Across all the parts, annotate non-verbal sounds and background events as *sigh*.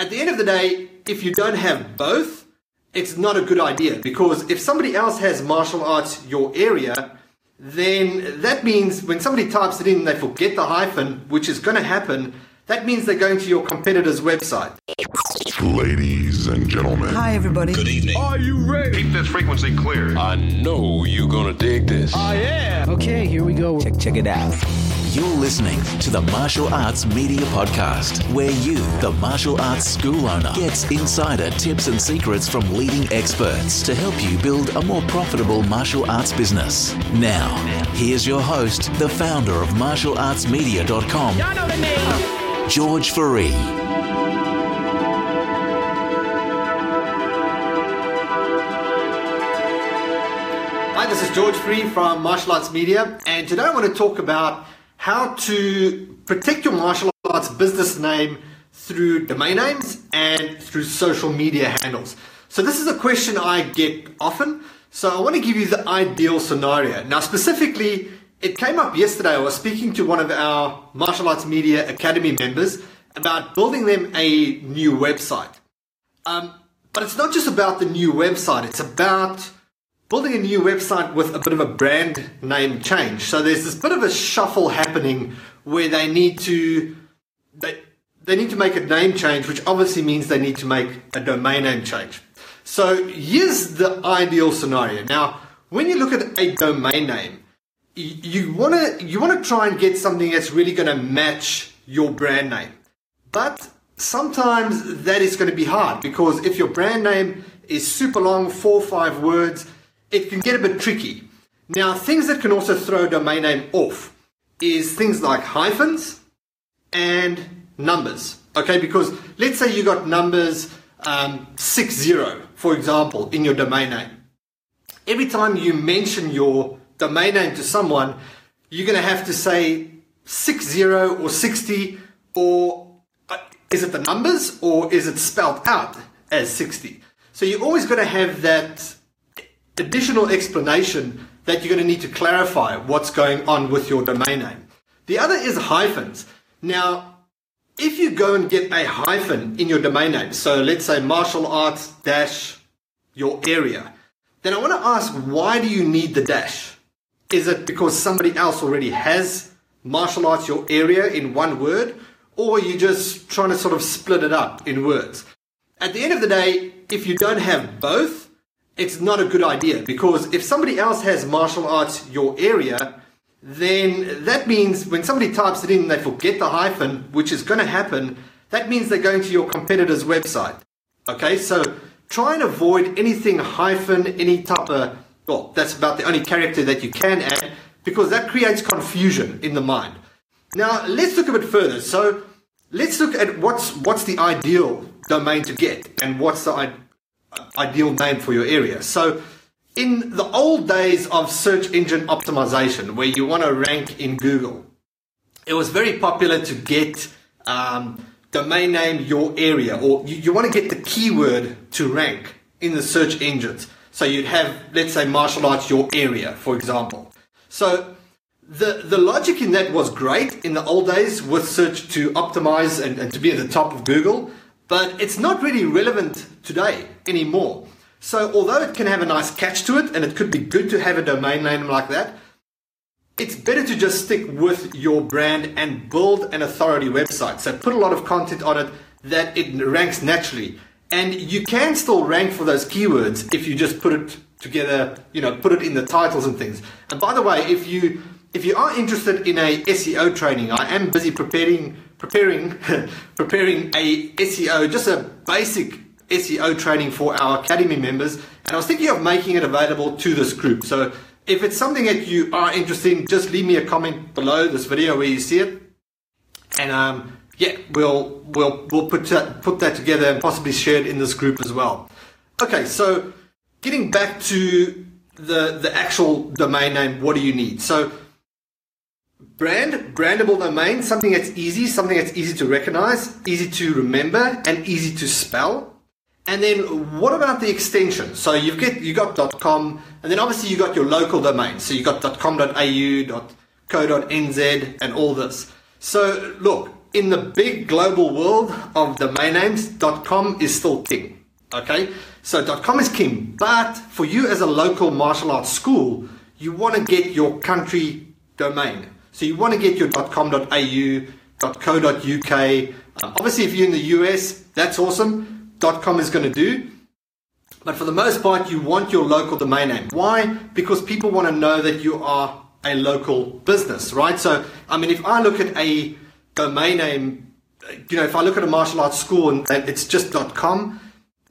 At the end of the day, if you don't have both, it's not a good idea because if somebody else has martial arts your area, then that means when somebody types it in, they forget the hyphen, which is going to happen. That means they're going to your competitor's website. Ladies and gentlemen. Hi, everybody. Good evening. Are you ready? Keep this frequency clear. I know you're gonna dig this. I am. Okay, here we go. Check, check it out. You're listening to the Martial Arts Media Podcast, where you, the martial arts school owner, gets insider tips and secrets from leading experts to help you build a more profitable martial arts business. Now, here's your host, the founder of martialartsmedia.com, I know. George Fourie. Hi, this is George Fourie from Martial Arts Media, and today I want to talk about how to protect your martial arts business name through domain names and through social media handles. So, this is a question I get often. So, I want to give you the ideal scenario. Now, specifically, it came up yesterday. I was speaking to one of our Martial Arts Media Academy members about building them a new website. Um, but it's not just about the new website, it's about building a new website with a bit of a brand name change. So there's this bit of a shuffle happening where they need to they, they need to make a name change, which obviously means they need to make a domain name change. So here's the ideal scenario. Now, when you look at a domain name, you want to you want to try and get something that's really going to match your brand name. But sometimes that is going to be hard because if your brand name is super long, four or five words, it can get a bit tricky. Now, things that can also throw a domain name off is things like hyphens and numbers. Okay, because let's say you got numbers um, six zero, for example, in your domain name. Every time you mention your domain name to someone, you're going to have to say six zero or sixty, or uh, is it the numbers or is it spelled out as sixty? So you're always going to have that additional explanation that you're going to need to clarify what's going on with your domain name. The other is hyphens. Now, if you go and get a hyphen in your domain name, so let's say martial arts dash your area, then I want to ask why do you need the dash? Is it because somebody else already has martial arts your area in one word, or are you just trying to sort of split it up in words? At the end of the day, if you don't have both, it's not a good idea because if somebody else has martial arts your area, then that means when somebody types it in, and they forget the hyphen, which is going to happen. That means they're going to your competitor's website. Okay, so try and avoid anything hyphen, any type of, well, that's about the only character that you can add because that creates confusion in the mind. Now, let's look a bit further. So, let's look at what's what's the ideal domain to get and what's the ideal name for your area. So, in the old days of search engine optimization, where you want to rank in Google, it was very popular to get um, domain name your area, or you, you want to get the keyword to rank in the search engines. So you'd have, let's say, martial arts your area, for example. So the the logic in that was great in the old days with search to optimize and, and to be at the top of Google, but it's not really relevant today anymore. So although it can have a nice catch to it and it could be good to have a domain name like that, it's better to just stick with your brand and build an authority website. So put a lot of content on it that it ranks naturally. And you can still rank for those keywords if you just put it together, you know, put it in the titles and things. And by the way, if you if you are interested in a SEO training, I am busy preparing preparing *laughs* preparing a SEO, just a basic SEO training for our academy members. And I was thinking of making it available to this group. So if it's something that you are interested in, just leave me a comment below this video where you see it. And um, yeah, we'll we'll we'll put that, put that together and possibly share it in this group as well. Okay, so getting back to the the actual domain name, what do you need? So brand, brandable domain, something that's easy, something that's easy to recognize, easy to remember, and easy to spell. And then what about the extension? So you've get you got .com, and then obviously you got your local domain. So you got .com.au, .co.nz, and all this. So look, in the big global world of domain names, .com is still king. Okay, so .com is king, but for you as a local martial arts school, you want to get your country domain. So you want to get your .com.au, .co.uk. Um, obviously, if you're in the US, that's awesome. .com is going to do. But for the most part, you want your local domain name. Why? Because people want to know that you are a local business, right? So, I mean, if I look at a domain name, you know, if I look at a martial arts school and it's just dot .com,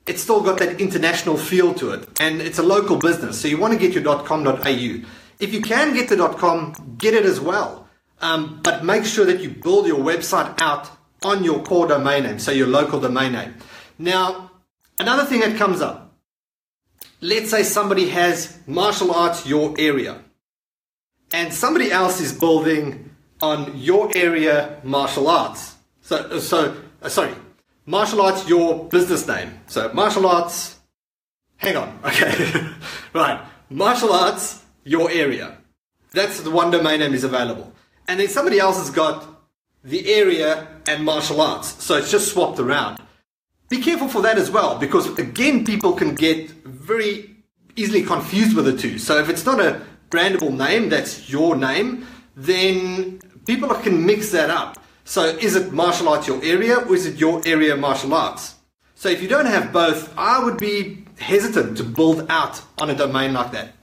it's still got that international feel to it, and it's a local business. So you want to get your dot .com.au. If you can get the dot .com, get it as well. Um, but make sure that you build your website out on your core domain name, so your local domain name. Now, another thing that comes up. Let's say somebody has martial arts your area, and somebody else is building on your area martial arts. So, so uh, sorry, martial arts your business name. So martial arts. Hang on, *laughs* okay, right. Martial arts your area. That's the one domain name is available. And then somebody else has got the area and martial arts. So it's just swapped around. Be careful for that as well, because again, people can get very easily confused with the two. So if it's not a brandable name that's your name, then people can mix that up. So is it martial arts your area or is it your area martial arts? So if you don't have both, I would be hesitant to build out on a domain like that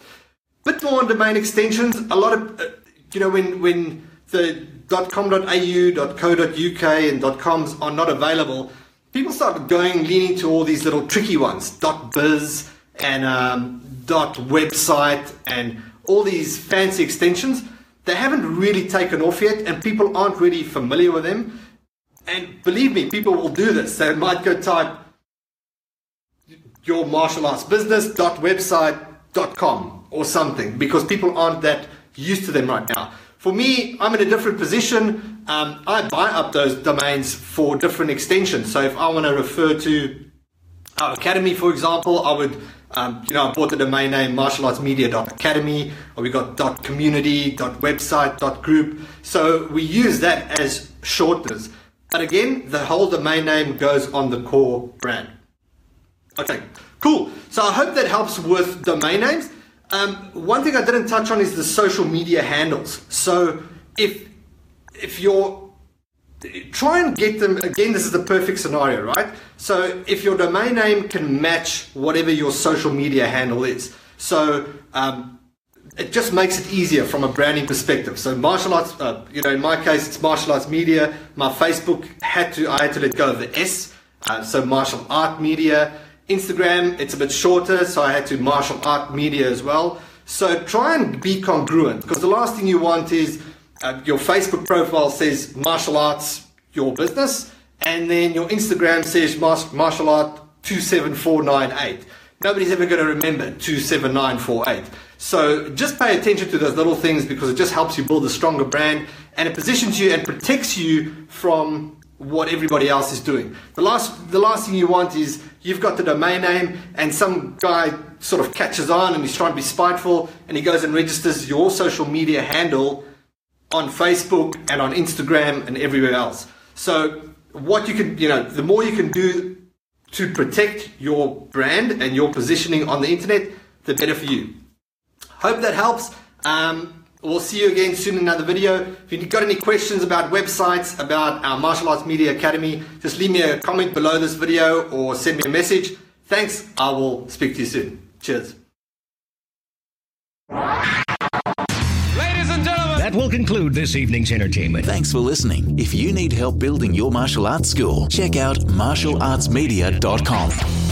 bit more on domain extensions. A lot of, uh, you know, when when the .com.au, .co.uk, and .coms are not available, people start going leaning to all these little tricky ones, dot .biz and um, .website and all these fancy extensions. They haven't really taken off yet, and people aren't really familiar with them. And believe me, people will do this. They might go type your martial arts business dot website dot com or something because people aren't that used to them right now. For me, I'm in a different position. Um, I buy up those domains for different extensions. So if I want to refer to our academy, for example, I would, um, you know, I bought the domain name martialartsmedia.academy, or we got .community, .website, .group. So we use that as shorteners. But again, the whole domain name goes on the core brand. Okay, cool. So I hope that helps with domain names. Um, one thing I didn't touch on is the social media handles. So if if you're try and get them again this is the perfect scenario right? So if your domain name can match whatever your social media handle is. So um, it just makes it easier from a branding perspective. So martial arts uh, you know in my case it's martial arts media. My facebook had to i had to let go of the s. Uh, so martial art media Instagram, it's a bit shorter, so I had to martial art media as well. So try and be congruent because the last thing you want is uh, your Facebook profile says martial arts, your business, and then your Instagram says martial art 27498. Nobody's ever going to remember 27948. So just pay attention to those little things because it just helps you build a stronger brand and it positions you and protects you from what everybody else is doing. The last, the last thing you want is you've got the domain name and some guy sort of catches on and he's trying to be spiteful and he goes and registers your social media handle on Facebook and on Instagram and everywhere else. So what you can, you know, the more you can do to protect your brand and your positioning on the internet, the better for you. Hope that helps. Um, We'll see you again soon in another video. If you've got any questions about websites, about our Martial Arts Media Academy, just leave me a comment below this video or send me a message. Thanks. I will speak to you soon. Cheers. Ladies and gentlemen. That will conclude this evening's entertainment. Thanks for listening. If you need help building your martial arts school, check out martialartsmedia.com.